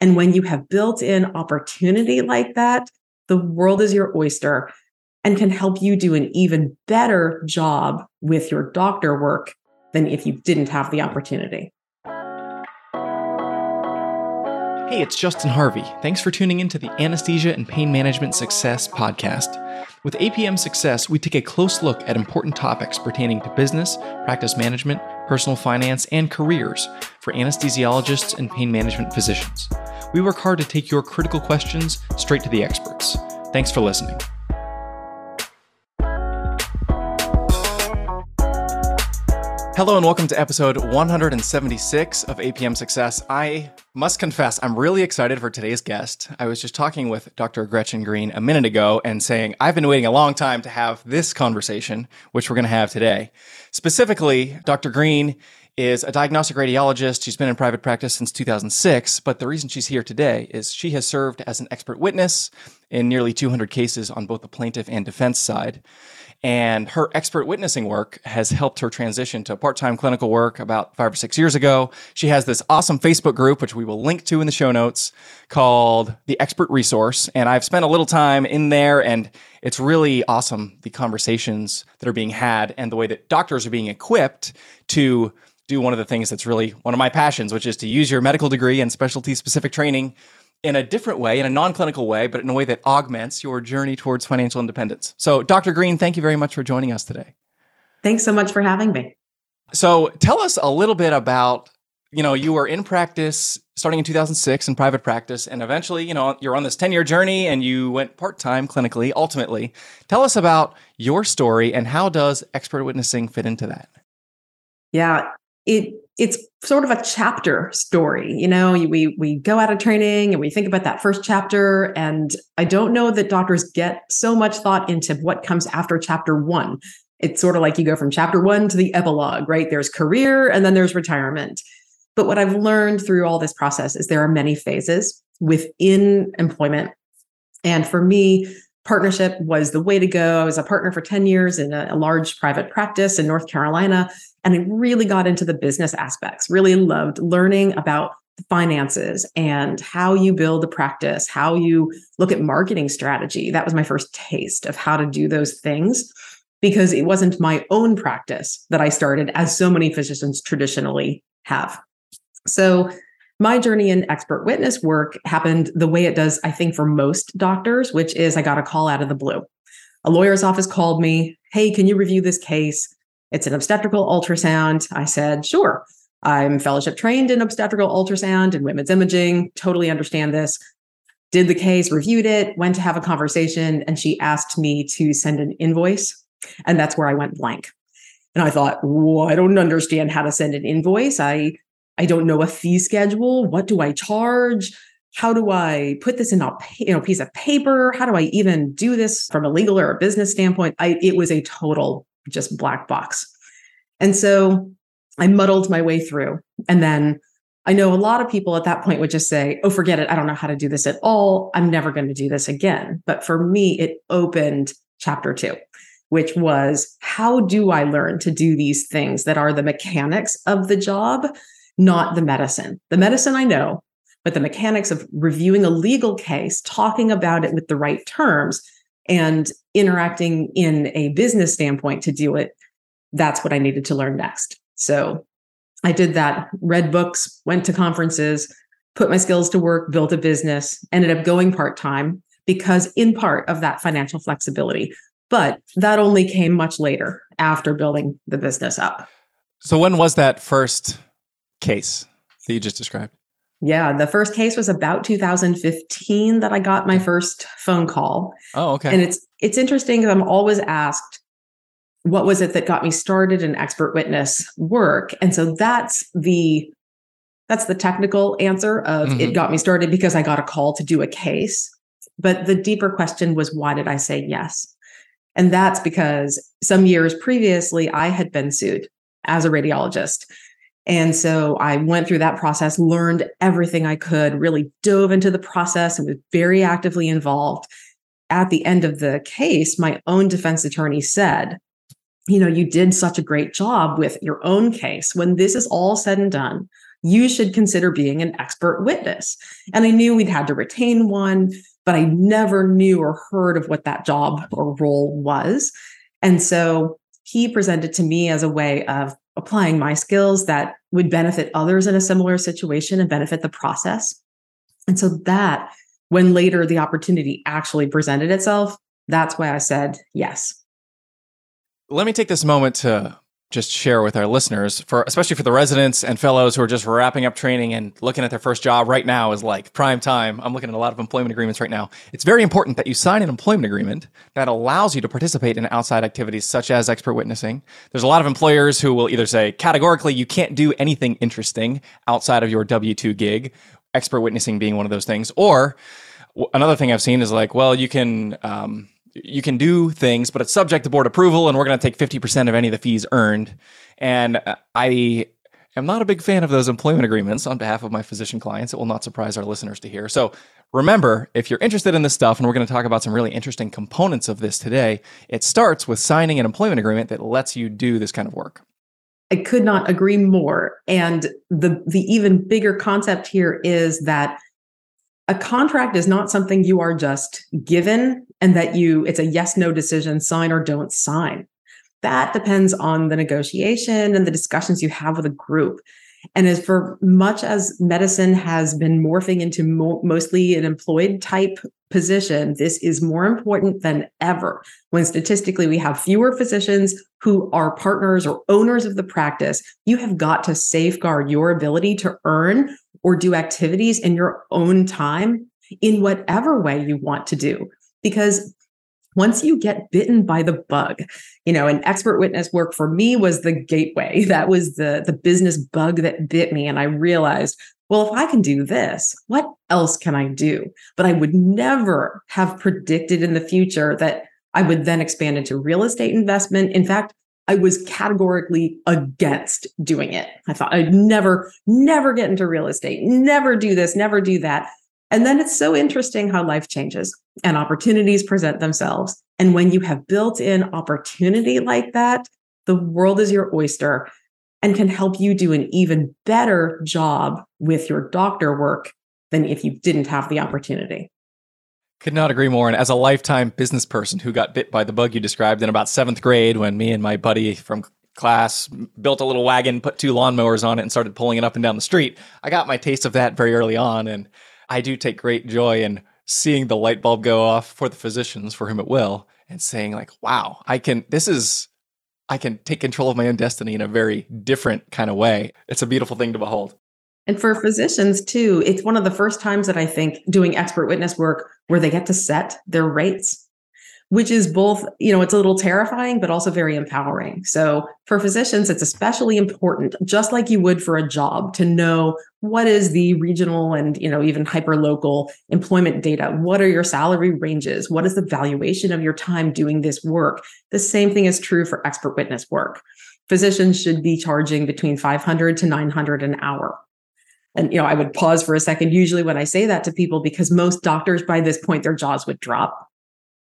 And when you have built in opportunity like that, the world is your oyster and can help you do an even better job with your doctor work than if you didn't have the opportunity. Hey, it's Justin Harvey. Thanks for tuning in to the Anesthesia and Pain Management Success podcast. With APM Success, we take a close look at important topics pertaining to business, practice management, personal finance, and careers for anesthesiologists and pain management physicians. We work hard to take your critical questions straight to the experts. Thanks for listening. Hello and welcome to episode 176 of APM Success. I must confess, I'm really excited for today's guest. I was just talking with Dr. Gretchen Green a minute ago and saying I've been waiting a long time to have this conversation, which we're going to have today. Specifically, Dr. Green is a diagnostic radiologist. She's been in private practice since 2006, but the reason she's here today is she has served as an expert witness in nearly 200 cases on both the plaintiff and defense side. And her expert witnessing work has helped her transition to part time clinical work about five or six years ago. She has this awesome Facebook group, which we will link to in the show notes, called The Expert Resource. And I've spent a little time in there, and it's really awesome the conversations that are being had and the way that doctors are being equipped to do one of the things that's really one of my passions, which is to use your medical degree and specialty specific training in a different way, in a non clinical way, but in a way that augments your journey towards financial independence. So, Dr. Green, thank you very much for joining us today. Thanks so much for having me. So, tell us a little bit about, you know, you were in practice starting in 2006 in private practice, and eventually, you know, you're on this 10 year journey and you went part time clinically ultimately. Tell us about your story and how does expert witnessing fit into that? Yeah, it it's sort of a chapter story you know we we go out of training and we think about that first chapter. And i don't know that doctors get so much thought into what comes after chapter 1 it's sort of like you go from chapter 1 to the epilogue right? There's career and then there's retirement. But what i've learned through all this process is there are many phases within employment. And for me partnership was the way to go. I was a partner for 10 years in a, a, large private practice in North Carolina. And I really got into the business aspects, really loved learning about the finances and how you build a practice, how you look at marketing strategy. That was my first taste of how to do those things because it wasn't my own practice that I started, as so many physicians traditionally have. So my journey in expert witness work happened the way it does, I think, for most doctors, which is I got a call out of the blue. A lawyer's office called me, Hey, can you review this case? It's an obstetrical ultrasound. I said, Sure. I'm fellowship trained in obstetrical ultrasound and women's imaging, totally understand this. Did the case, reviewed it, went to have a conversation, and she asked me to send an invoice. And that's where I went blank. And I thought, I don't understand how to send an invoice. I I don't know a fee schedule. What do I charge? How do I put this in a you know piece of paper? How do I even do this from a legal or a business standpoint? I, it was a total just black box. And so I muddled my way through. And then I know a lot of people at that point would just say, oh, forget it. I don't know how to do this at all. I'm never going to do this again. But for me, it opened chapter two, which was how do I learn to do these things that are the mechanics of the job not the medicine. The medicine I know, but the mechanics of reviewing a legal case, talking about it with the right terms, and interacting in a business standpoint to do it, that's what I needed to learn next. So I did that, read books, went to conferences, put my skills to work, built a business, ended up going part time because, in part, of that financial flexibility. But that only came much later after building the business up. So, when was that first case that you just described? Yeah, the first case was about 2015 that I got my first phone call. Oh, okay. And it's it's interesting because I'm always asked what was it that got me started in expert witness work? And so that's the that's the technical answer of mm-hmm. it got me started because I got a call to do a case. But the deeper question was why did I say yes? And that's because some years previously I had been sued as a radiologist and so I went through that process, learned everything I could, really dove into the process and was very actively involved. At the end of the case, my own defense attorney said, You know, you did such a great job with your own case. When this is all said and done, you should consider being an expert witness. And I knew we'd had to retain one, but I never knew or heard of what that job or role was. And so he presented to me as a way of applying my skills that would benefit others in a similar situation and benefit the process. And so that, when later the opportunity actually presented itself, that's why I said yes. Let me take this moment to just share with our listeners for especially for the residents and fellows who are just wrapping up training and looking at their first job right now is like prime time. I'm looking at a lot of employment agreements right now. It's very important that you sign an employment agreement that allows you to participate in outside activities such as expert witnessing. There's a lot of employers who will either say categorically you can't do anything interesting outside of your W2 gig, expert witnessing being one of those things, or another thing I've seen is like, well, you can um, you can do things, but it's subject to board approval, and we're going to take 50% of any of the fees earned. And uh, I am not a big fan of those employment agreements on behalf of my physician clients. It will not surprise our listeners to hear. So remember, if you're interested in this stuff, and we're going to talk about some really interesting components of this today, it starts with signing an employment agreement that lets you do this kind of work. I could not agree more. And the the even bigger concept here is that a contract is not something you are just given and that you it's a yes no decision sign or don't sign that depends on the negotiation and the discussions you have with a group and as for much as medicine has been morphing into mo- mostly an employed type position, this is more important than ever when statistically we have fewer physicians who are partners or owners of the practice. You have got to safeguard your ability to earn or do activities in your own time in whatever way you want to do. Because once you get bitten by the bug, you know, an expert witness work for me was the gateway. That was the the business bug that bit me and I realized, well, if I can do this, what else can I do? But I would never have predicted in the future that I would then expand into real estate investment. In fact, I was categorically against doing it. I thought I'd never, never get into real estate, never do this, never do that. And then it's so interesting how life changes and opportunities present themselves. And when you have built in opportunity like that, the world is your oyster and can help you do an even better job with your doctor work than if you didn't have the opportunity. Could not agree more. And as a lifetime business person who got bit by the bug you described in about seventh grade, when me and my buddy from class built a little wagon, put two lawnmowers on it, and started pulling it up and down the street, I got my taste of that very early on. And I do take great joy in seeing the light bulb go off for the physicians for whom it will and saying, like, wow, I can, this is, I can take control of my own destiny in a very different kind of way. It's a beautiful thing to behold. And for physicians too, it's one of the first times that I think doing expert witness work where they get to set their rates, which is both, you know, it's a little terrifying, but also very empowering. So for physicians, it's especially important, just like you would for a job, to know what is the regional and, you know, even hyper local employment data? What are your salary ranges? What is the valuation of your time doing this work? The same thing is true for expert witness work. Physicians should be charging between 500 to 900 an hour and you know i would pause for a second usually when i say that to people because most doctors by this point their jaws would drop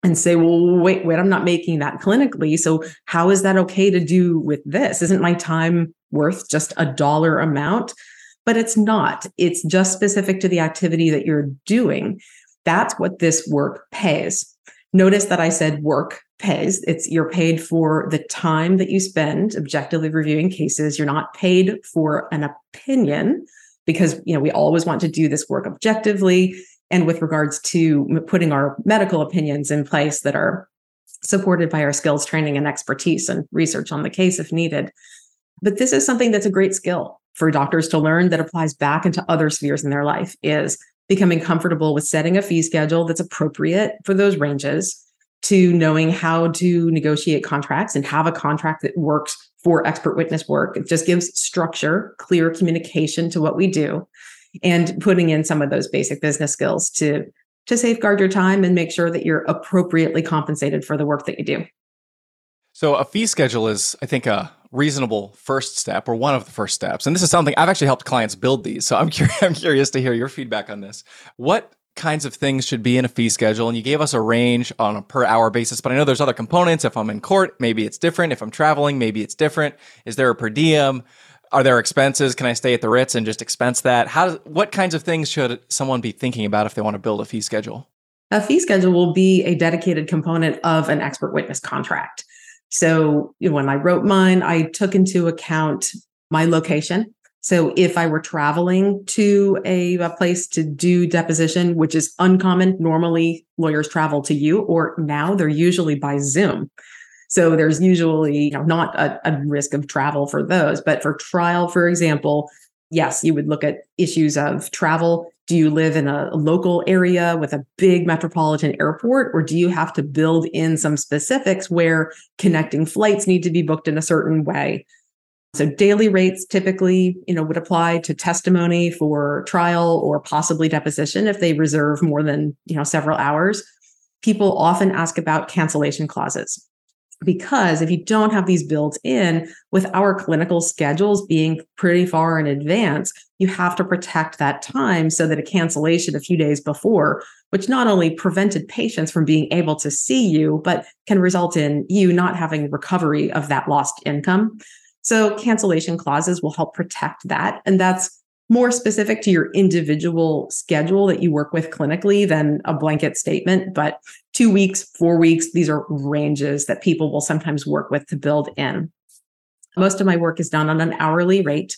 and say well wait wait i'm not making that clinically so how is that okay to do with this? Isn't my time worth just a dollar amount? But it's not. It's just specific to the activity that you're doing. That's what this work pays. Notice that i said work pays. It's you're paid for the time that you spend objectively reviewing cases. You're not paid for an opinion because you know we always want to do this work objectively and with regards to putting our medical opinions in place that are supported by our skills training and expertise and research on the case if needed but this is something that's a great skill for doctors to learn that applies back into other spheres in their life is becoming comfortable with setting a fee schedule that's appropriate for those ranges to knowing how to negotiate contracts and have a contract that works for expert witness work. It just gives structure, clear communication to what we do, and putting in some of those basic business skills to to safeguard your time and make sure that you're appropriately compensated for the work that you do. So a fee schedule is, I think, a reasonable first step or one of the first steps. And this is something I've actually helped clients build these. So I'm curious, I'm curious to hear your feedback on this. What kinds of things should be in a fee schedule and you gave us a range on a per hour basis but i know there's other components if i'm in court maybe it's different if i'm traveling maybe it's different is there a per diem Are there expenses? Can I stay at the Ritz and just expense that? How? What kinds of things should someone be thinking about if they want to build a fee schedule? A fee schedule will be a dedicated component of an expert witness contract. So when I wrote mine, I took into account my location. So if I were traveling to a, a, place to do deposition, which is uncommon, normally lawyers travel to you, or now they're usually by Zoom. So there's usually you know, not a, a risk of travel for those. But for trial, for example, yes, you would look at issues of travel. Do you live in a local area with a big metropolitan airport, or do you have to build in some specifics where connecting flights need to be booked in a certain way? So daily rates typically, you know, would apply to testimony for trial or possibly deposition if they reserve more than, you know, several hours. People often ask about cancellation clauses because if you don't have these built in with our clinical schedules being pretty far in advance, you have to protect that time so that a cancellation a few days before, which not only prevented patients from being able to see you, but can result in you not having recovery of that lost income. So cancellation clauses will help protect that. And that's more specific to your individual schedule that you work with clinically than a blanket statement. But two weeks, four weeks, these are ranges that people will sometimes work with to build in. Most of my work is done on an hourly rate.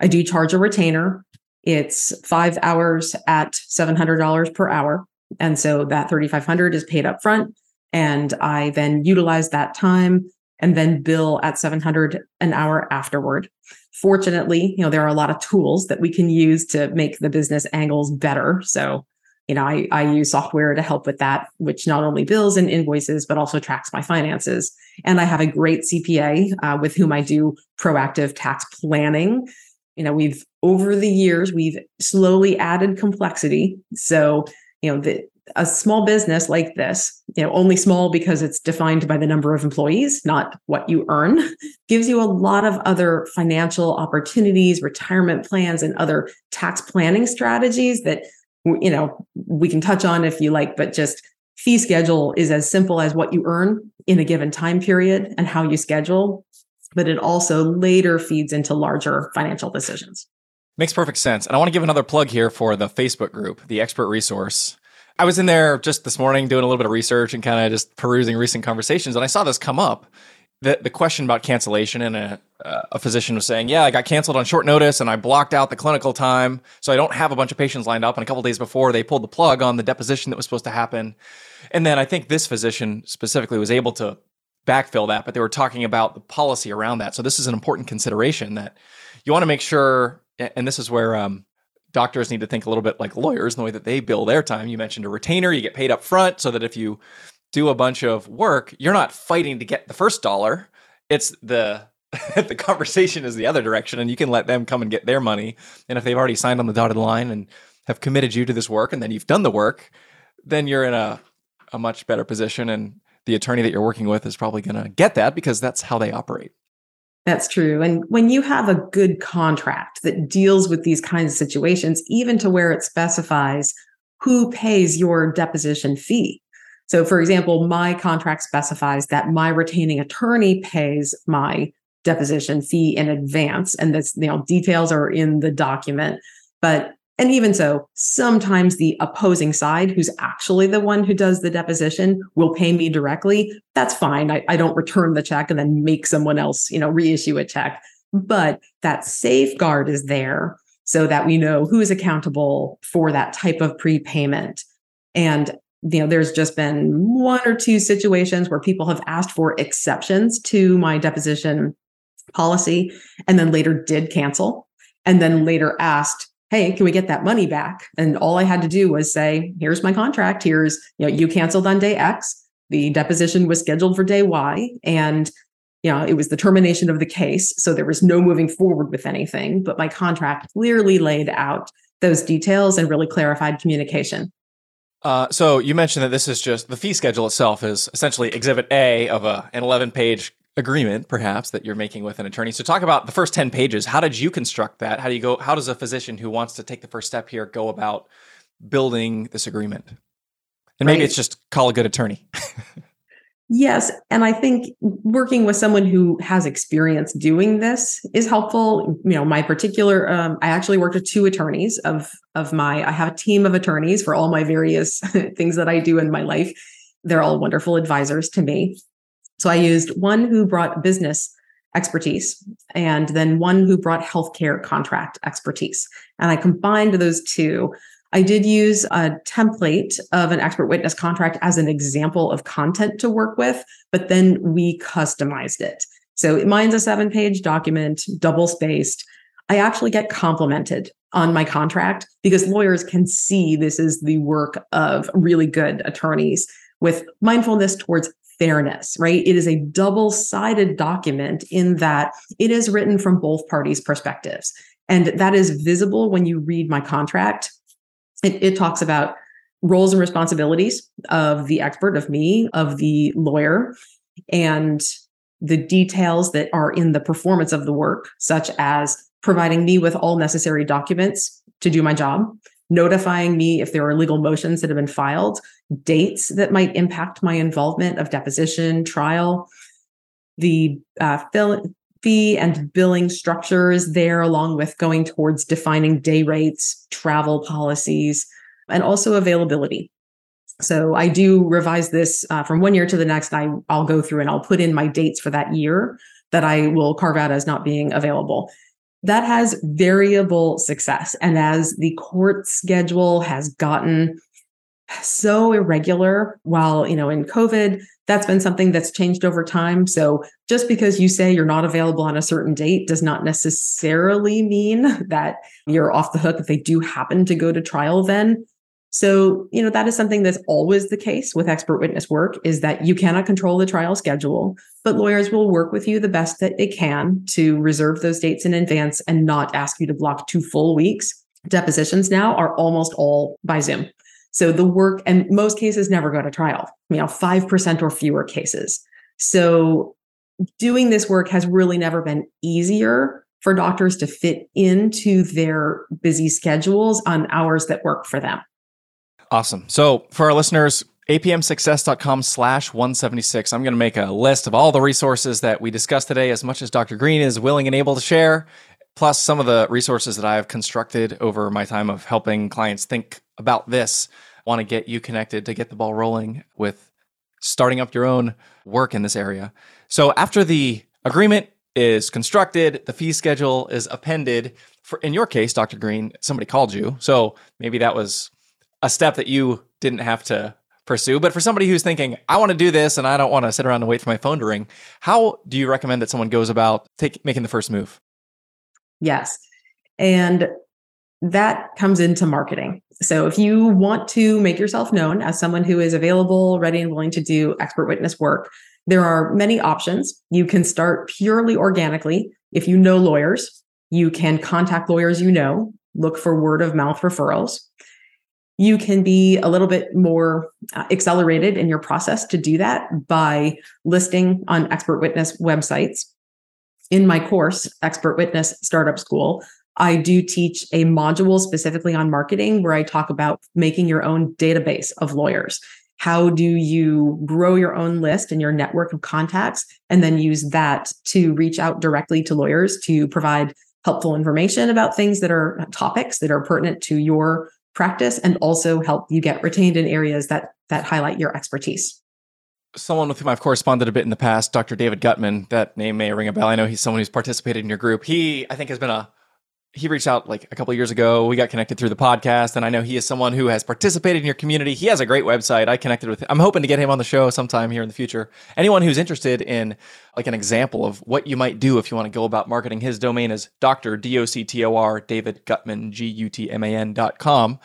I do charge a retainer. It's five hours at $700 per hour. And so that 3500 is paid up front. And I then utilize that time and then bill at 700 an hour afterward. Fortunately, you know, there are a lot of tools that we can use to make the business angles better. So, you know, I, I use software to help with that, which not only bills and invoices, but also tracks my finances. And I have a great CPA uh, with whom I do proactive tax planning. You know, we've over the years, we've slowly added complexity. So, you know, the, a small business like this, you know, only small because it's defined by the number of employees, not what you earn, gives you a lot of other financial opportunities, retirement plans, and other tax planning strategies that, you know, we can touch on if you like, but just fee schedule is as simple as what you earn in a given time period and how you schedule, but it also later feeds into larger financial decisions. Makes perfect sense. And I want to give another plug here for the Facebook group, the expert resource. I was in there just this morning doing a little bit of research and kind of just perusing recent conversations, and I saw this come up. The, the question about cancellation, and a, a physician was saying, Yeah, I got canceled on short notice and I blocked out the clinical time. So I don't have a bunch of patients lined up. And a couple days before, they pulled the plug on the deposition that was supposed to happen. And then I think this physician specifically was able to backfill that, but they were talking about the policy around that. So this is an important consideration that you want to make sure, and this is where um, doctors need to think a little bit like lawyers in the way that they bill their time. You mentioned a retainer, you get paid up front so that if you do a bunch of work, you're not fighting to get the first dollar. It's the the conversation is the other direction and you can let them come and get their money. And if they've already signed on the dotted line and have committed you to this work and then you've done the work, then you're in a a much better position and the attorney that you're working with is probably going to get that because that's how they operate. That's true. And when you have a good contract that deals with these kinds of situations, even to where it specifies who pays your deposition fee. So, for example, my contract specifies that my retaining attorney pays my deposition fee in advance, and this, you know, details are in the document. But and even so, sometimes the opposing side, who's actually the one who does the deposition, will pay me directly. That's fine. I, I don't return the check and then make someone else, you know, reissue a check. But that safeguard is there so that we know who is accountable for that type of prepayment. And you know, there's just been one or two situations where people have asked for exceptions to my deposition policy and then later did cancel and then later asked hey can we get that money back? And all i had to do was say here's my contract. Here's you know you canceled on day x. The deposition was scheduled for day y. And you know it was the termination of the case so there was no moving forward with anything but my contract clearly laid out those details and really clarified communication uh, so you mentioned that this is just the fee schedule itself is essentially exhibit a of a, an 11 page agreement perhaps that you're making with an attorney. So talk about the first 10 pages. How did you construct that? How do you go how does a physician who wants to take the first step here go about building this agreement? And maybe right. it's just call a good attorney Yes. And I think working with someone who has experience doing this is helpful. You know, my particular, um, I actually worked with two attorneys of, of my, I have a team of attorneys for all my various things that I do in my life. They're all wonderful advisors to me. So I used one who brought business expertise and then one who brought healthcare contract expertise. And I combined those two I did use a template of an expert witness contract as an example of content to work with, but then we customized it. So mine's a seven page document, double spaced. I actually get complimented on my contract because lawyers can see this is the work of really good attorneys with mindfulness towards fairness, right? It is a double sided document in that it is written from both parties' perspectives. And that is visible when you read my contract it, it talks about roles and responsibilities of the expert, of me, of the lawyer, and the details that are in the performance of the work, such as providing me with all necessary documents to do my job, notifying me if there are legal motions that have been filed, dates that might impact my involvement of deposition, trial, the uh, fill, fee and billing structures there, along with going towards defining day rates, travel policies, and also availability. So I do revise this uh, from one year to the next. I, I'll go through and I'll put in my dates for that year that I will carve out as not being available. That has variable success. And as the court schedule has gotten so irregular while you know in covid that's been something that's changed over time. So just because you say you're not available on a certain date does not necessarily mean that you're off the hook if they do happen to go to trial then. So you know that is something that's always the case with expert witness work is that you cannot control the trial schedule but lawyers will work with you the best that they can to reserve those dates in advance and not ask you to block two full weeks. Depositions now are almost all by zoom so the work, and most cases never go to trial, you know, 5% or fewer cases. So doing this work has really never been easier for doctors to fit into their busy schedules on hours that work for them. Awesome. So for our listeners, apmsuccess.com slash 176. I'm going to make a list of all the resources that we discussed today, as much as Dr. Green is willing and able to share, plus some of the resources that I have constructed over my time of helping clients think about this, want to get you connected to get the ball rolling with starting up your own work in this area. So after the agreement is constructed, the fee schedule is appended. For in your case, Dr. Green, somebody called you. So maybe that was a step that you didn't have to pursue. But for somebody who's thinking, I want to do this and I don't want to sit around and wait for my phone to ring, how do you recommend that someone goes about take, making the first move? Yes. And that comes into marketing. So if you want to make yourself known as someone who is available, ready, and willing to do expert witness work, there are many options. You can start purely organically. If you know lawyers, you can contact lawyers you know, look for word of mouth referrals. You can be a little bit more uh, accelerated in your process to do that by listing on expert witness websites. In my course, Expert Witness Startup School, I do teach a module specifically on marketing where I talk about making your own database of lawyers. How do you grow your own list and your network of contacts and then use that to reach out directly to lawyers to provide helpful information about things that are topics that are pertinent to your practice and also help you get retained in areas that that highlight your expertise someone with whom I've corresponded a bit in the past, Dr. David Gutman. That name may ring a bell. I know he's someone who's participated in your group. He, I think, has been a he reached out like a couple years ago. We got connected through the podcast, and I know he is someone who has participated in your community. He has a great website. I connected with. Him. I'm hoping to get him on the show sometime here in the future. Anyone who's interested in like an example of what you might do if you want to go about marketing, his domain is Doctor D O C T O R David Gutman G U T M A N dot com,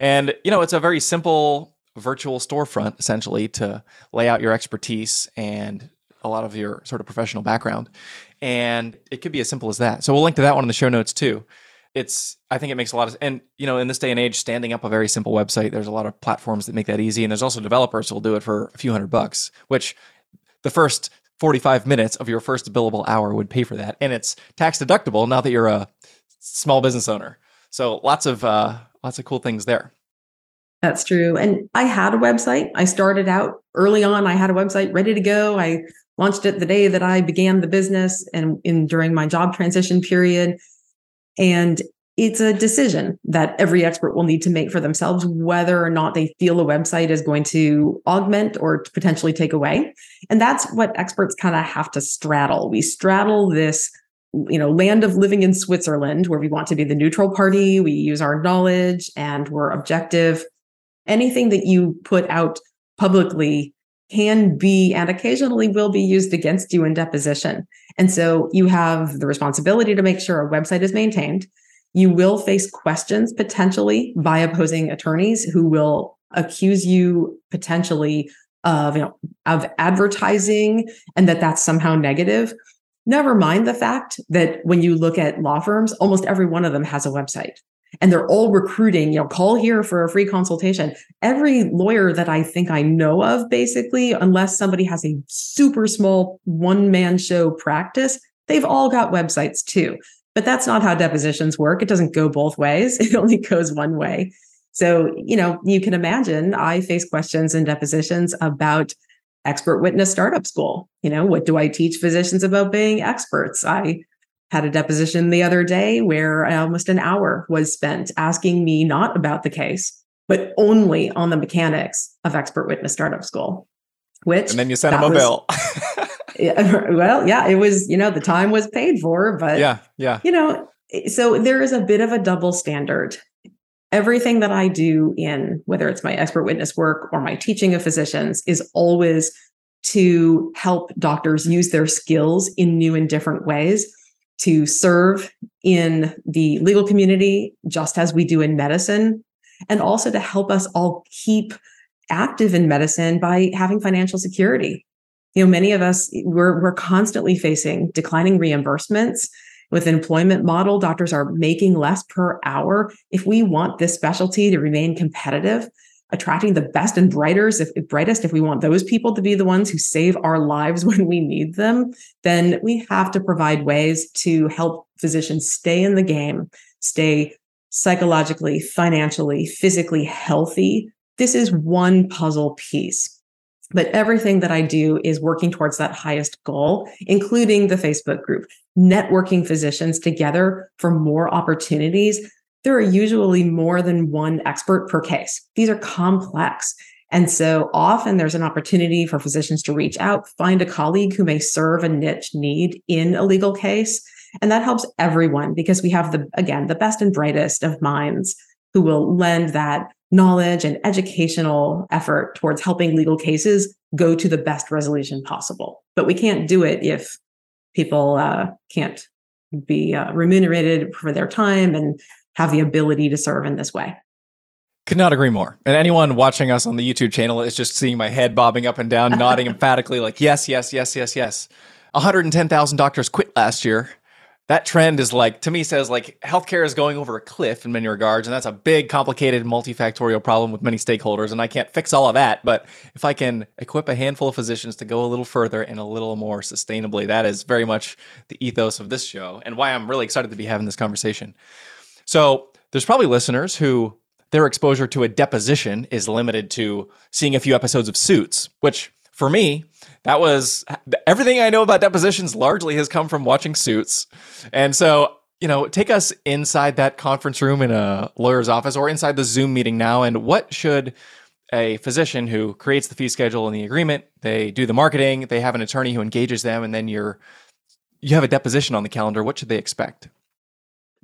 and you know it's a very simple virtual storefront essentially to lay out your expertise and a lot of your sort of professional background. And it could be as simple as that. So we'll link to that one in the show notes too. It's I think it makes a lot of and you know in this day and age standing up a very simple website there's a lot of platforms that make that easy and there's also developers who will do it for a few hundred bucks which the first 45 minutes of your first billable hour would pay for that and it's tax deductible now that you're a small business owner. So lots of uh lots of cool things there. That's true. And I had a website. I started out early on. I had a website ready to go. I launched it the day that I began the business and in during my job transition period. And it's a decision that every expert will need to make for themselves whether or not they feel a website is going to augment or potentially take away. And that's what experts kind of have to straddle. We straddle this you know land of living in switzerland where we want to be the neutral party we use our knowledge and we're objective anything that you put out publicly can be and occasionally will be used against you in deposition. And so you have the responsibility to make sure a website is maintained. You will face questions potentially by opposing attorneys who will accuse you potentially of, you know, of advertising and that that's somehow negative. Never mind the fact that when you look at law firms, almost every one of them has a website and they're all recruiting, you know, call here for a free consultation. Every lawyer that I think I know of, basically, unless somebody has a super small one man show practice, they've all got websites too. But that's not how depositions work. It doesn't go both ways, it only goes one way. So, you know, you can imagine I face questions in depositions about expert witness startup school. You know, what do I teach physicians about being experts? I had a deposition the other day where uh, almost an hour was spent asking me not about the case, but only on the mechanics of expert witness startup school. Which and then you sent him a was, bill. yeah, well, yeah, it was you know the time was paid for, but yeah, yeah, you know, so there is a bit of a double standard. Everything that I do in whether it's my expert witness work or my teaching of physicians is always to help doctors use their skills in new and different ways to serve in the legal community, just as we do in medicine, and also to help us all keep active in medicine by having financial security. You know, many of us we're we're constantly facing declining reimbursements with employment model. Doctors are making less per hour. If we want this specialty to remain competitive, attracting the best and brightest if, brightest if we want those people to be the ones who save our lives when we need them then we have to provide ways to help physicians stay in the game stay psychologically financially physically healthy. This is one puzzle piece. But everything that I do is working towards that highest goal, including the Facebook group, networking physicians together for more opportunities there are usually more than one expert per case. These are complex. And so often there's an opportunity for physicians to reach out, find a colleague who may serve a niche need in a legal case. And that helps everyone because we have the, again, the best and brightest of minds who will lend that knowledge and educational effort towards helping legal cases go to the best resolution possible. But we can't do it if people uh, can't be uh, remunerated for their time and have the ability to serve in this way. Could not agree more. And anyone watching us on the YouTube channel is just seeing my head bobbing up and down, nodding emphatically, like, yes, yes, yes, yes, yes. 110,000 doctors quit last year. That trend is like, to me, says like healthcare is going over a cliff in many regards. And that's a big, complicated, multifactorial problem with many stakeholders. And I can't fix all of that. But if I can equip a handful of physicians to go a little further and a little more sustainably, that is very much the ethos of this show and why I'm really excited to be having this conversation. So there's probably listeners who their exposure to a deposition is limited to seeing a few episodes of Suits, which for me, that was everything I know about depositions largely has come from watching Suits. And so, you know, take us inside that conference room in a lawyer's office or inside the Zoom meeting now. And what should a physician who creates the fee schedule and the agreement, they do the marketing, they have an attorney who engages them, and then you're you have a deposition on the calendar. What should they expect?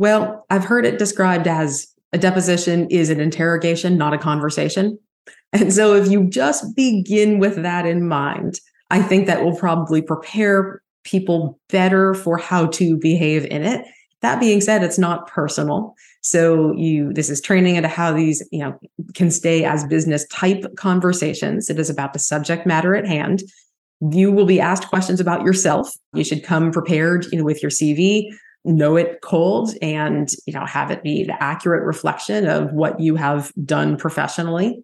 Well, I've heard it described as a deposition is an interrogation, not a conversation. And so if you just begin with that in mind, I think that will probably prepare people better for how to behave in it. That being said, it's not personal. So you this is training into how these, you know, can stay as business type conversations. It is about the subject matter at hand. You will be asked questions about yourself. You should come prepared, you know, with your CV, know it cold and you know have it be the accurate reflection of what you have done professionally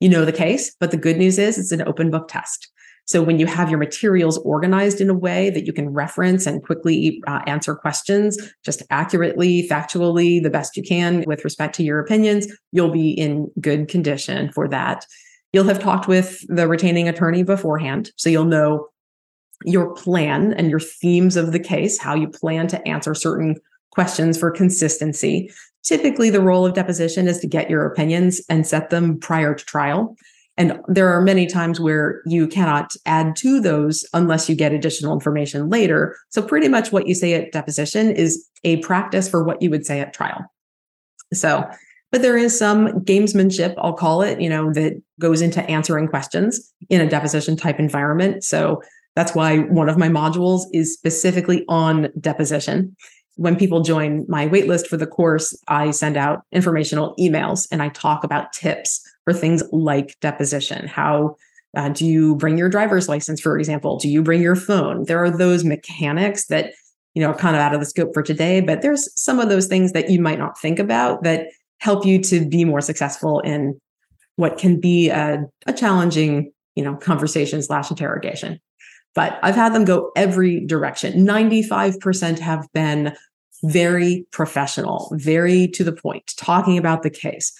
you know the case but the good news is it's an open book test So when you have your materials organized in a way that you can reference and quickly uh, answer questions just accurately, factually, the best you can with respect to your opinions, you'll be in good condition for that. You'll have talked with the retaining attorney beforehand, so you'll know your plan and your themes of the case, how you plan to answer certain questions for consistency. Typically, the role of deposition is to get your opinions and set them prior to trial. And there are many times where you cannot add to those unless you get additional information later. So, pretty much what you say at deposition is a practice for what you would say at trial. So, but there is some gamesmanship, I'll call it, you know, that goes into answering questions in a deposition type environment. So, that's why one of my modules is specifically on deposition when people join my waitlist for the course, I send out informational emails and I talk about tips for things like deposition. How uh, do you bring your driver's license, for example? Do you bring your phone? There are those mechanics that you know kind of out of the scope for today, but there's some of those things that you might not think about that help you to be more successful in what can be a, a challenging you know conversation slash interrogation but I've had them go every direction. 95% have been very professional, very to the point, talking about the case.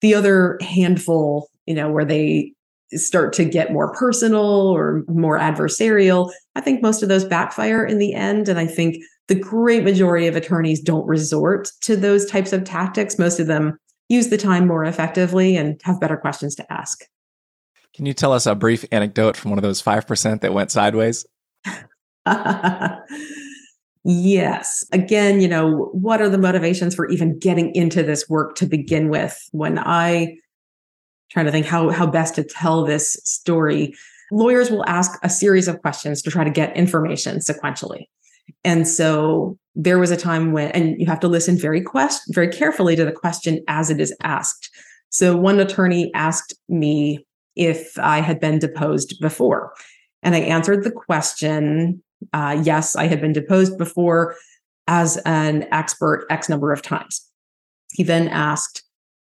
The other handful, you know, where they start to get more personal or more adversarial, I think most of those backfire in the end. And I think the great majority of attorneys don't resort to those types of tactics. Most of them use the time more effectively and have better questions to ask. Can you tell us a brief anecdote from one of those 5% that went sideways? Yes. Again, you know, what are the motivations for even getting into this work to begin with? When I trying to think how how best to tell this story, lawyers will ask a series of questions to try to get information sequentially. And so there was a time when and you have to listen very quest very carefully to the question as it is asked. So one attorney asked me if I had been deposed before. And I answered the question uh, yes, I had been deposed before as an expert X number of times. He then asked,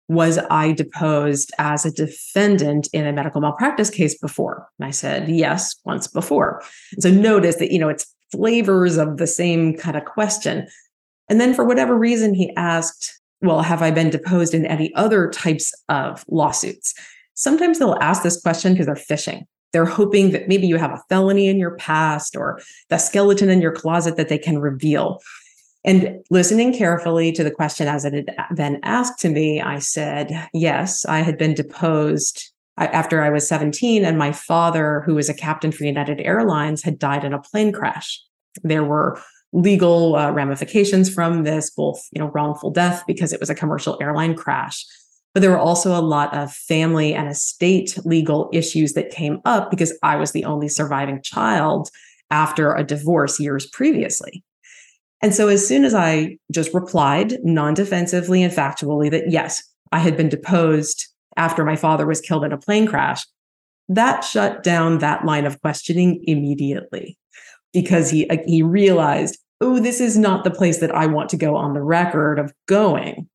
was I deposed as a defendant in a medical malpractice case before? And I said, yes, once before. And so notice that, you know, it's flavors of the same kind of question. And then for whatever reason, he asked, well, have I been deposed in any other types of lawsuits? Sometimes they'll ask this question because they're fishing. They're hoping that maybe you have a felony in your past or the skeleton in your closet that they can reveal. And listening carefully to the question as it had been asked to me, I said, yes, I had been deposed after I was 17, and my father, who was a captain for United Airlines, had died in a plane crash. There were legal uh, ramifications from this, both you know wrongful death because it was a commercial airline crash, but there were also a lot of family and estate legal issues that came up because I was the only surviving child after a divorce years previously. And so, as soon as I just replied non defensively and factually that yes, I had been deposed after my father was killed in a plane crash, that shut down that line of questioning immediately because he, uh, he realized, oh, this is not the place that I want to go on the record of going.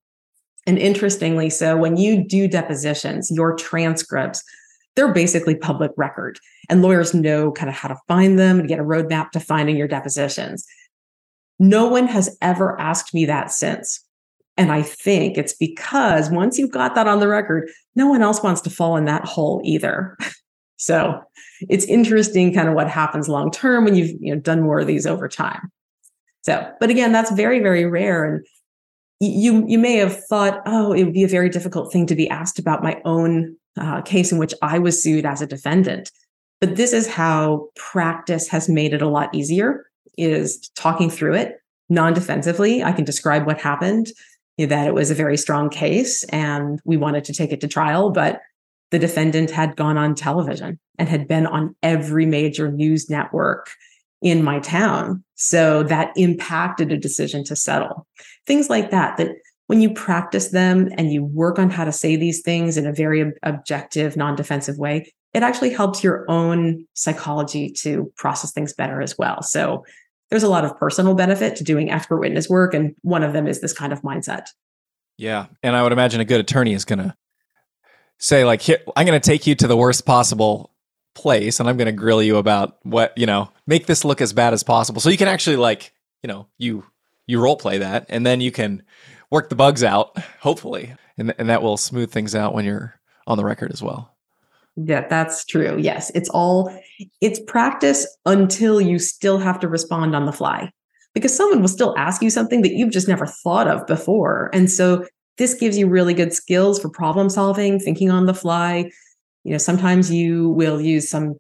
And interestingly, so when you do depositions, your transcripts, they're basically public record, and lawyers know kind of how to find them and get a roadmap to finding your depositions. No one has ever asked me that since. And I think it's because once you've got that on the record, no one else wants to fall in that hole either. so it's interesting kind of what happens long term when you've you know, done more of these over time. So, but again, that's very, very rare. And you you may have thought, oh, it would be a very difficult thing to be asked about my own uh, case in which I was sued as a defendant. But this is how practice has made it a lot easier: is talking through it non-defensively. I can describe what happened, that it was a very strong case, and we wanted to take it to trial, but the defendant had gone on television and had been on every major news network in my town. So that impacted a decision to settle. Things like that, that when you practice them and you work on how to say these things in a very objective, non defensive way, it actually helps your own psychology to process things better as well. So there's a lot of personal benefit to doing expert witness work. And one of them is this kind of mindset. Yeah. And I would imagine a good attorney is going to say, like, I'm going to take you to the worst possible place and I'm going to grill you about what, you know, make this look as bad as possible. So you can actually like, you know, you you role play that and then you can work the bugs out, hopefully. And and that will smooth things out when you're on the record as well. Yeah, that's true. Yes, it's all it's practice until you still have to respond on the fly. Because someone will still ask you something that you've just never thought of before. And so this gives you really good skills for problem solving, thinking on the fly. You know, sometimes you will use some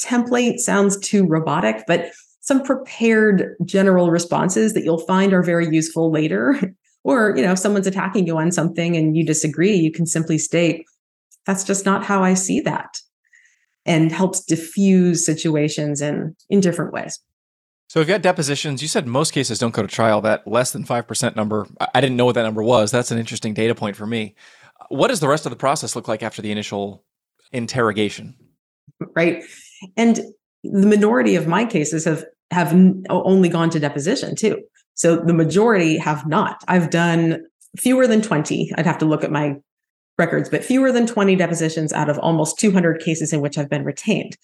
template sounds too robotic, but some prepared general responses that you'll find are very useful later. or, you know, if someone's attacking you on something and you disagree, you can simply state, that's just not how I see that. And helps diffuse situations in, in different ways. So we've got depositions. You said most cases don't go to trial. That less than 5% number, I didn't know what that number was. That's an interesting data point for me. What does the rest of the process look like after the initial interrogation? Right. And the minority of my cases have have only gone to deposition too. So the majority have not. I've done fewer than 20. I'd have to look at my records, but fewer than 20 depositions out of almost 200 cases in which I've been retained.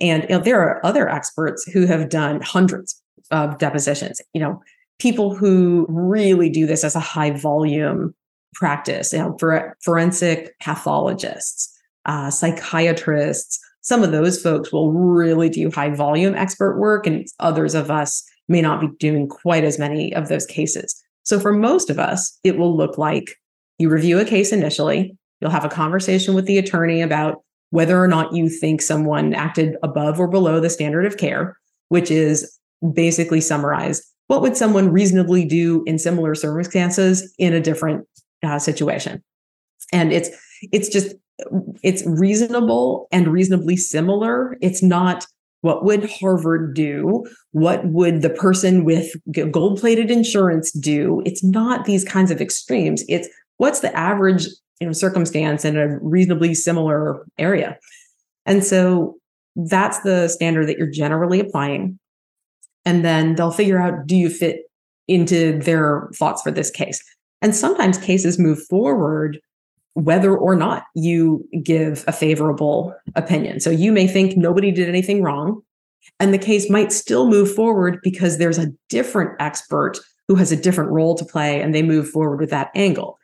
And you know, there are other experts who have done hundreds of depositions, you know, people who really do this as a high volume practice, you know, for forensic pathologists, uh, psychiatrists, some of those folks will really do high volume expert work, and others of us may not be doing quite as many of those cases. So, for most of us, it will look like you review a case initially, you'll have a conversation with the attorney about whether or not you think someone acted above or below the standard of care, which is basically summarized what would someone reasonably do in similar circumstances in a different uh, situation and it's it's just it's reasonable and reasonably similar. It's not what would harvard do? What would the person with gold plated insurance do? It's not these kinds of extremes. It's what's the average you know circumstance in a reasonably similar area? And so that's the standard that you're generally applying. And then they'll figure out do you fit into their thoughts for this case? And sometimes cases move forward whether or not you give a favorable opinion so you may think nobody did anything wrong and the case might still move forward because there's a different expert who has a different role to play and they move forward with that angle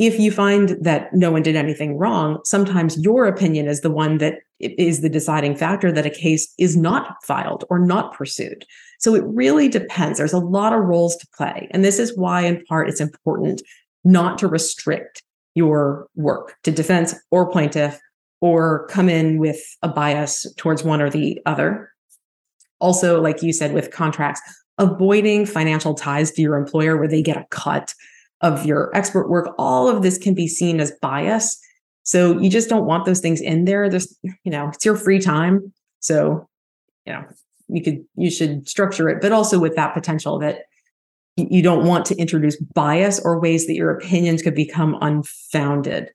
if you find that no one did anything wrong, sometimes your opinion is the one that is the deciding factor that a case is not filed or not pursued. So it really depends. There's a lot of roles to play. And this is why, in part, it's important not to restrict your work to defense or plaintiff or come in with a bias towards one or the other. Also, like you said, with contracts, avoiding financial ties to your employer where they get a cut of your expert work, all of this can be seen as bias. So you just don't want those things in there. There's, you know, it's your free time. So, you know, you could, you should structure it, but also with that potential that you don't want to introduce bias or ways that your opinions could become unfounded.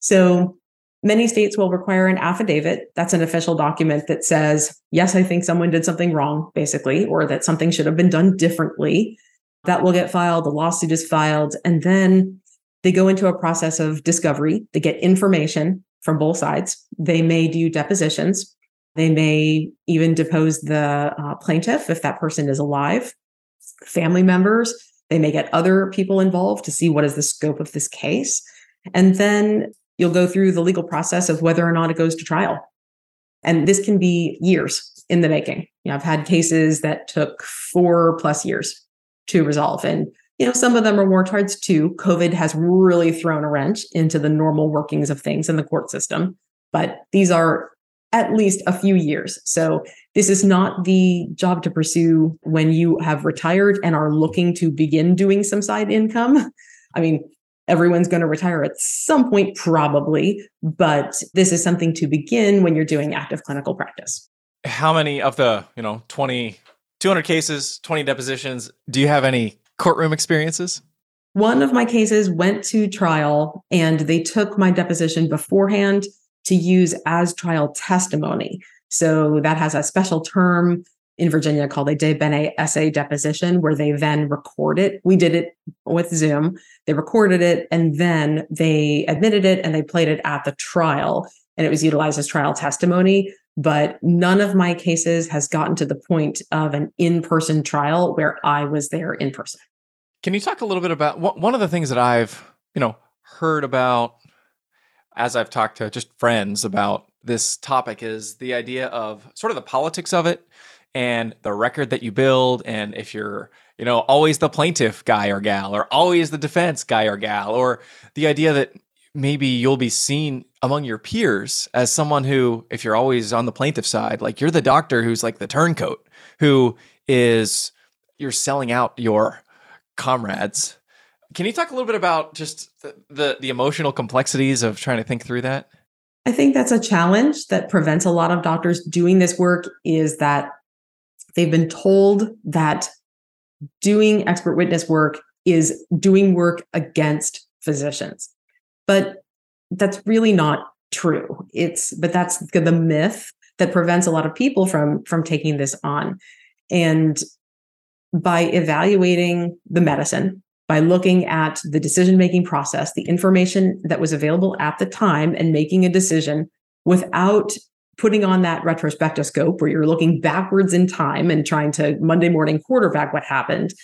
So many states will require an affidavit. That's an official document that says, yes, I think someone did something wrong, basically, or that something should have been done differently that will get filed, the lawsuit is filed, and then they go into a process of discovery. They get information from both sides. They may do depositions. They may even depose the uh, plaintiff if that person is alive, family members. They may get other people involved to see what is the scope of this case. And then you'll go through the legal process of whether or not it goes to trial. And this can be years in the making. You know, I've had cases that took four plus years to resolve. And, you know, some of them are more towards two. COVID has really thrown a wrench into the normal workings of things in the court system, but these are at least a few years. So this is not the job to pursue when you have retired and are looking to begin doing some side income. I mean, everyone's going to retire at some point probably, but this is something to begin when you're doing active clinical practice. How many of the, you know, 20 200 cases, 20 depositions. Do you have any courtroom experiences? One of my cases went to trial and they took my deposition beforehand to use as trial testimony. So that has a special term in Virginia called a de bene esse deposition, where they then record it. We did it with Zoom. They recorded it and then they admitted it and they played it at the trial. And it was utilized as trial testimony. but none of my cases has gotten to the point of an in-person trial where I was there in person. Can you talk a little bit about one of the things that I've, you know, heard about as I've talked to just friends about this topic is the idea of sort of the politics of it and the record that you build. And if you're you know always the plaintiff guy or gal or always the defense guy or gal or the idea that maybe you'll be seen among your peers as someone who if you're always on the plaintiff side like you're the doctor who's like the turncoat who is you're selling out your comrades can you talk a little bit about just the, the, the emotional complexities of trying to think through that i think that's a challenge that prevents a lot of doctors doing this work is that they've been told that doing expert witness work is doing work against physicians. But that's really not true. It's but that's the myth that prevents a lot of people from from taking this on. And by evaluating the medicine, by looking at the decision making process, the information that was available at the time and making a decision without putting on that retrospectoscope where you're looking backwards in time and trying to Monday morning quarterback what happened,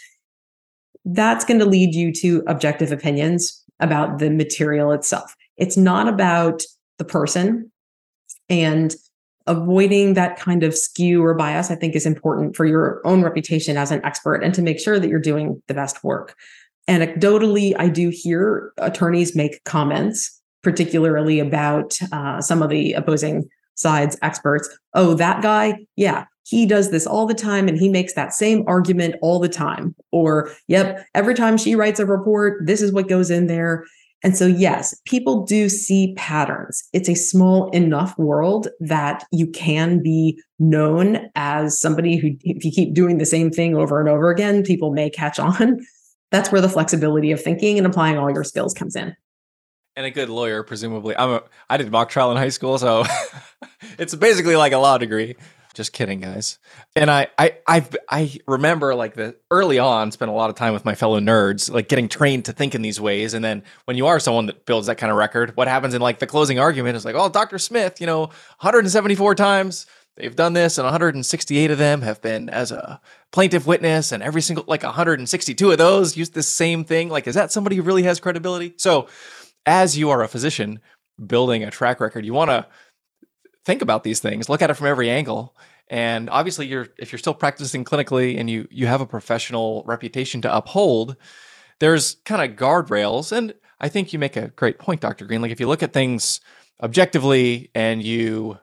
that's going to lead you to objective opinions about the material itself. It's not about the person and avoiding that kind of skew or bias, I think is important for your own reputation as an expert and to make sure that you're doing the best work. Anecdotally, I do hear attorneys make comments, particularly about uh, some of the opposing sides experts. Oh, that guy, yeah, he does this all the time and he makes that same argument all the time. Or, yep, every time she writes a report, this is what goes in there. And so, yes, people do see patterns. It's a small enough world that you can be known as somebody who, if you keep doing the same thing over and over again, people may catch on. That's where the flexibility of thinking and applying all your skills comes in and a good lawyer, presumably. I'm a I did mock trial in high school, so it's basically like a law degree. Just kidding, guys. And I I I I remember like the early on spent a lot of time with my fellow nerds, like getting trained to think in these ways. And then when you are someone that builds that kind of record, what happens in like the closing argument is like, oh, Dr. Smith, you know, 174 times they've done this, and 168 of them have been as a plaintiff witness, and every single like 162 of those used the same thing. Like, is that somebody who really has credibility? So as you are a physician building a track record, you want to think about these things, look at it from every angle. And obviously you're if you're still practicing clinically and you you have a professional reputation to uphold, there's kind of guardrails and I think you make a great point Dr. Green. Like if you look at things objectively and you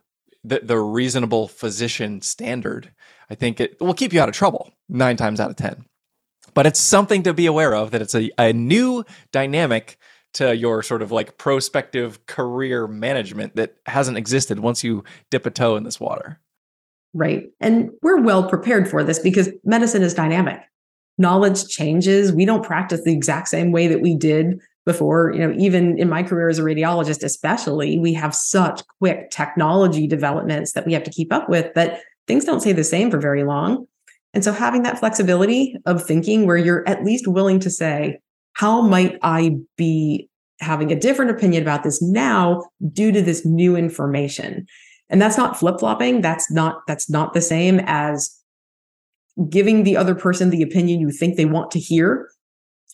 the, the reasonable physician standard, I think it will keep you out of trouble 9 times out of 10. But it's something to be aware of that it's a, a new dynamic to your sort of like prospective career management that hasn't existed once you dip a toe in this water. Right. And we're well prepared for this because medicine is dynamic. Knowledge changes. We don't practice the exact same way that we did before. You know, even in my career as a radiologist, especially, we have such quick technology developments that we have to keep up with that things don't stay the same for very long. And so having that flexibility of thinking where you're at least willing to say, how might I be having a different opinion about this now due to this new information? And that's not flip-flopping. That's not that's not the same as giving the other person the opinion you think they want to hear,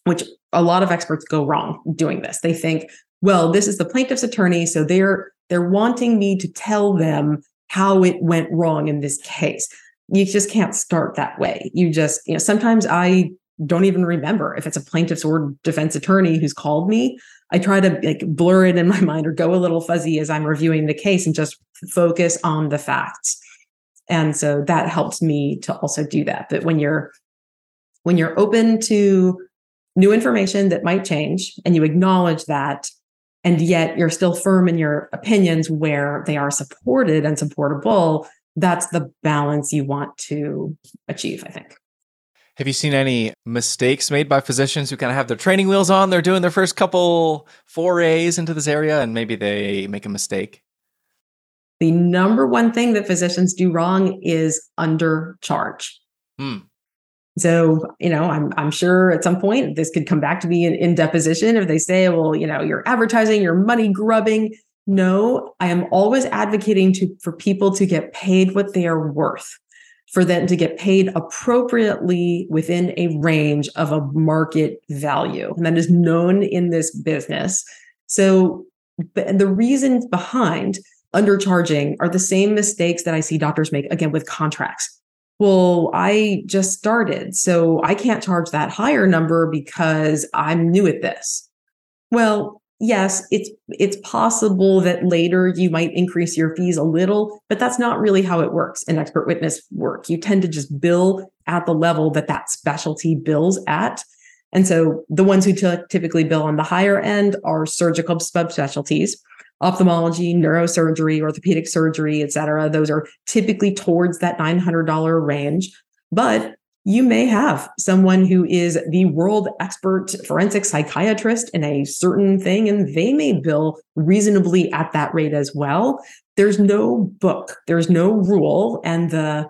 which a lot of experts go wrong doing this. They think, well, this is the plaintiff's attorney, so they're they're wanting me to tell them how it went wrong in this case. You just can't start that way. You just, you know, sometimes I don't even remember if it's a plaintiff's or defense attorney who's called me. I try to like blur it in my mind or go a little fuzzy as I'm reviewing the case and just focus on the facts. And so that helps me to also do that. But when you're when you're open to new information that might change and you acknowledge that and yet you're still firm in your opinions where they are supported and supportable, that's the balance you want to achieve, I think. Have you seen any mistakes made by physicians who kind of have their training wheels on? They're doing their first couple forays into this area and maybe they make a mistake? The number one thing that physicians do wrong is undercharge. Hmm. So, you know, I'm I'm sure at some point this could come back to me in, in deposition if they say, well, you know, you're advertising, you're money grubbing. No, I am always advocating to for people to get paid what they are worth, for them to get paid appropriately within a range of a market value. And that is known in this business. So the reasons behind undercharging are the same mistakes that I see doctors make again with contracts. Well, I just started, so I can't charge that higher number because I'm new at this. Well, yes, it's it's possible that later you might increase your fees a little, but that's not really how it works in expert witness work. You tend to just bill at the level that that specialty bills at. And so the ones who typically bill on the higher end are surgical subspecialties ophthalmology, neurosurgery, orthopedic surgery, et cetera. Those are typically towards that $900 range. But you may have someone who is the world expert forensic psychiatrist in a certain thing, and they may bill reasonably at that rate as well. There's no book, there's no rule, and the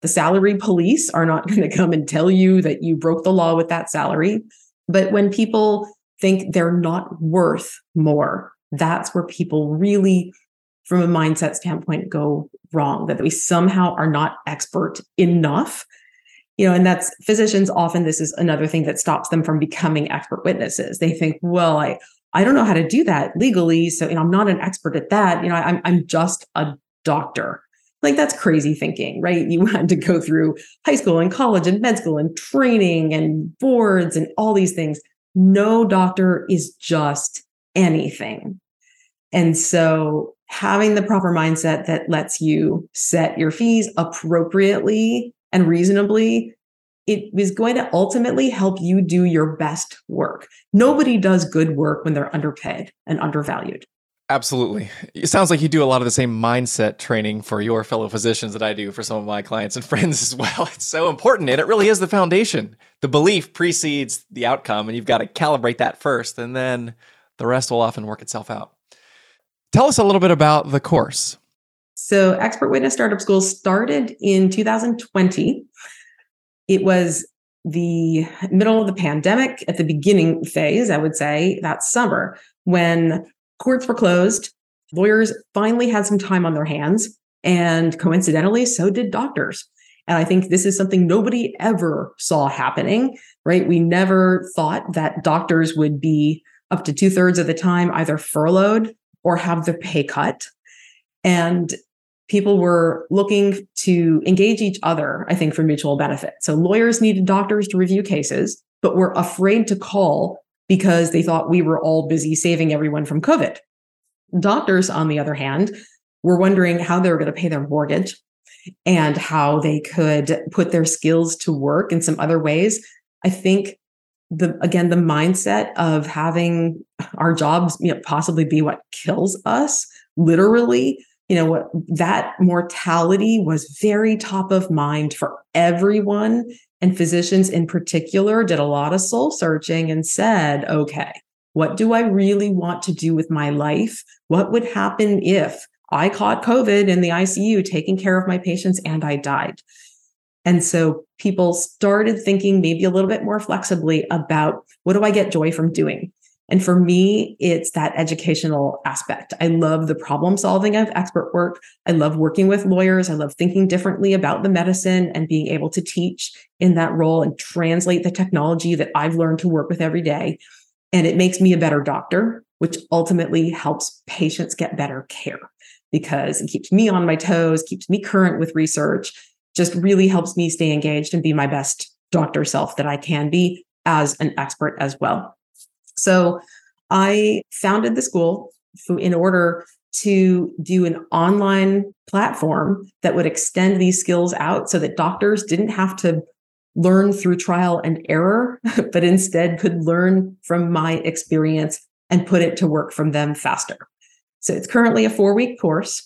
the salary police are not going to come and tell you that you broke the law with that salary. But when people think they're not worth more. That's where people really, from a mindset standpoint, go wrong, that we somehow are not expert enough. You know, and that's physicians often this is another thing that stops them from becoming expert witnesses. They think, well, I I don't know how to do that legally. So, you know, I'm not an expert at that. You know, I'm I'm just a doctor. Like that's crazy thinking, right? You had to go through high school and college and med school and training and boards and all these things no doctor is just anything. And so having the proper mindset that lets you set your fees appropriately and reasonably it is going to ultimately help you do your best work. Nobody does good work when they're underpaid and undervalued. Absolutely. It sounds like you do a lot of the same mindset training for your fellow physicians that I do for some of my clients and friends as well. It's so important and it really is the foundation. The belief precedes the outcome and you've got to calibrate that first and then the rest will often work itself out. Tell us a little bit about the course. So, Expert Witness Startup School started in 2020. It was the middle of the pandemic at the beginning phase, I would say, that summer when courts were closed. Lawyers finally had some time on their hands. And coincidentally, so did doctors. And I think this is something nobody ever saw happening, right? We never thought that doctors would be up to two thirds of the time either furloughed or have their pay cut. And people were looking to engage each other, I think, for mutual benefit. So lawyers needed doctors to review cases, but were afraid to call because they thought we were all busy saving everyone from COVID. Doctors, on the other hand, were wondering how they were going to pay their mortgage and how they could put their skills to work in some other ways. I think the again the mindset of having our jobs you know, possibly be what kills us literally you know what that mortality was very top of mind for everyone and physicians in particular did a lot of soul searching and said, okay, what do I really want to do with my life? What would happen if I caught COVID in the ICU taking care of my patients and I died? And so people started thinking maybe a little bit more flexibly about what do I get joy from doing? And for me, it's that educational aspect. I love the problem solving of expert work. I love working with lawyers. I love thinking differently about the medicine and being able to teach in that role and translate the technology that I've learned to work with every day. And it makes me a better doctor, which ultimately helps patients get better care because it keeps me on my toes, keeps me current with research, just really helps me stay engaged and be my best doctor self that I can be as an expert as well. So I founded the school in order to do an online platform that would extend these skills out so that doctors didn't have to learn through trial and error, but instead could learn from my experience and put it to work from them faster. So it's currently a four week course.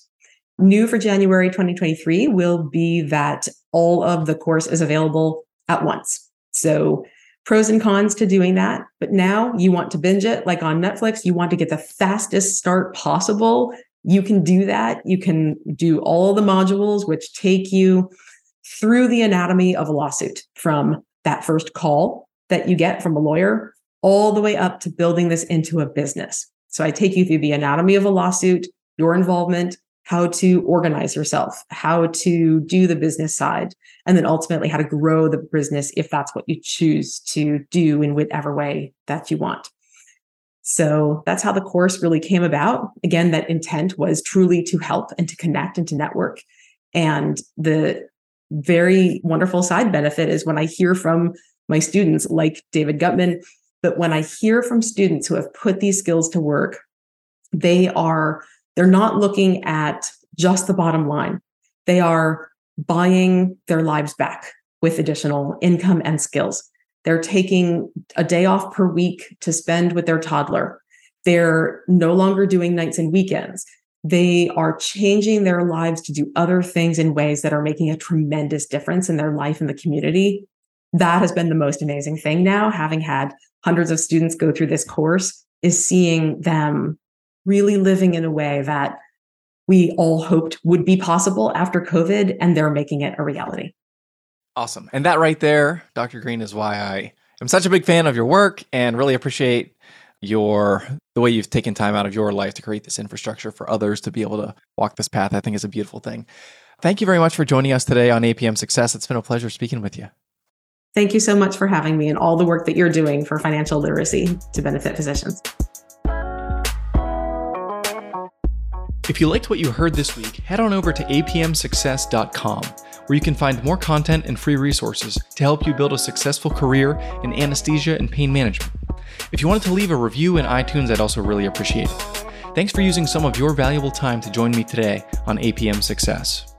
New for January 2023 will be that all of the course is available at once. So pros and cons to doing that. But now you want to binge it like on Netflix, you want to get the fastest start possible. You can do that. You can do all the modules, which take you through the anatomy of a lawsuit from that first call that you get from a lawyer all the way up to building this into a business. So I take you through the anatomy of a lawsuit, your involvement, how to organize yourself, how to do the business side, and then ultimately how to grow the business if that's what you choose to do in whatever way that you want. So that's how the course really came about. Again, that intent was truly to help and to connect and to network. And the very wonderful side benefit is when I hear from my students, like David Gutman, but when I hear from students who have put these skills to work, they are they're not looking at just the bottom line. They are buying their lives back with additional income and skills. They're taking a day off per week to spend with their toddler. They're no longer doing nights and weekends. They are changing their lives to do other things in ways that are making a tremendous difference in their life and the community. That has been the most amazing thing now, having had hundreds of students go through this course, is seeing them really living in a way that we all hoped would be possible after COVID, and they're making it a reality. Awesome. And that right there, Dr. Green, is why I am such a big fan of your work and really appreciate your the way you've taken time out of your life to create this infrastructure for others to be able to walk this path. I think is a beautiful thing. Thank you very much for joining us today on APM Success. It's been a pleasure speaking with you. Thank you so much for having me and all the work that you're doing for financial literacy to benefit physicians. If you liked what you heard this week, head on over to apmsuccess.com, where you can find more content and free resources to help you build a successful career in anesthesia and pain management. If you wanted to leave a review in iTunes, I'd also really appreciate it. Thanks for using some of your valuable time to join me today on APM Success.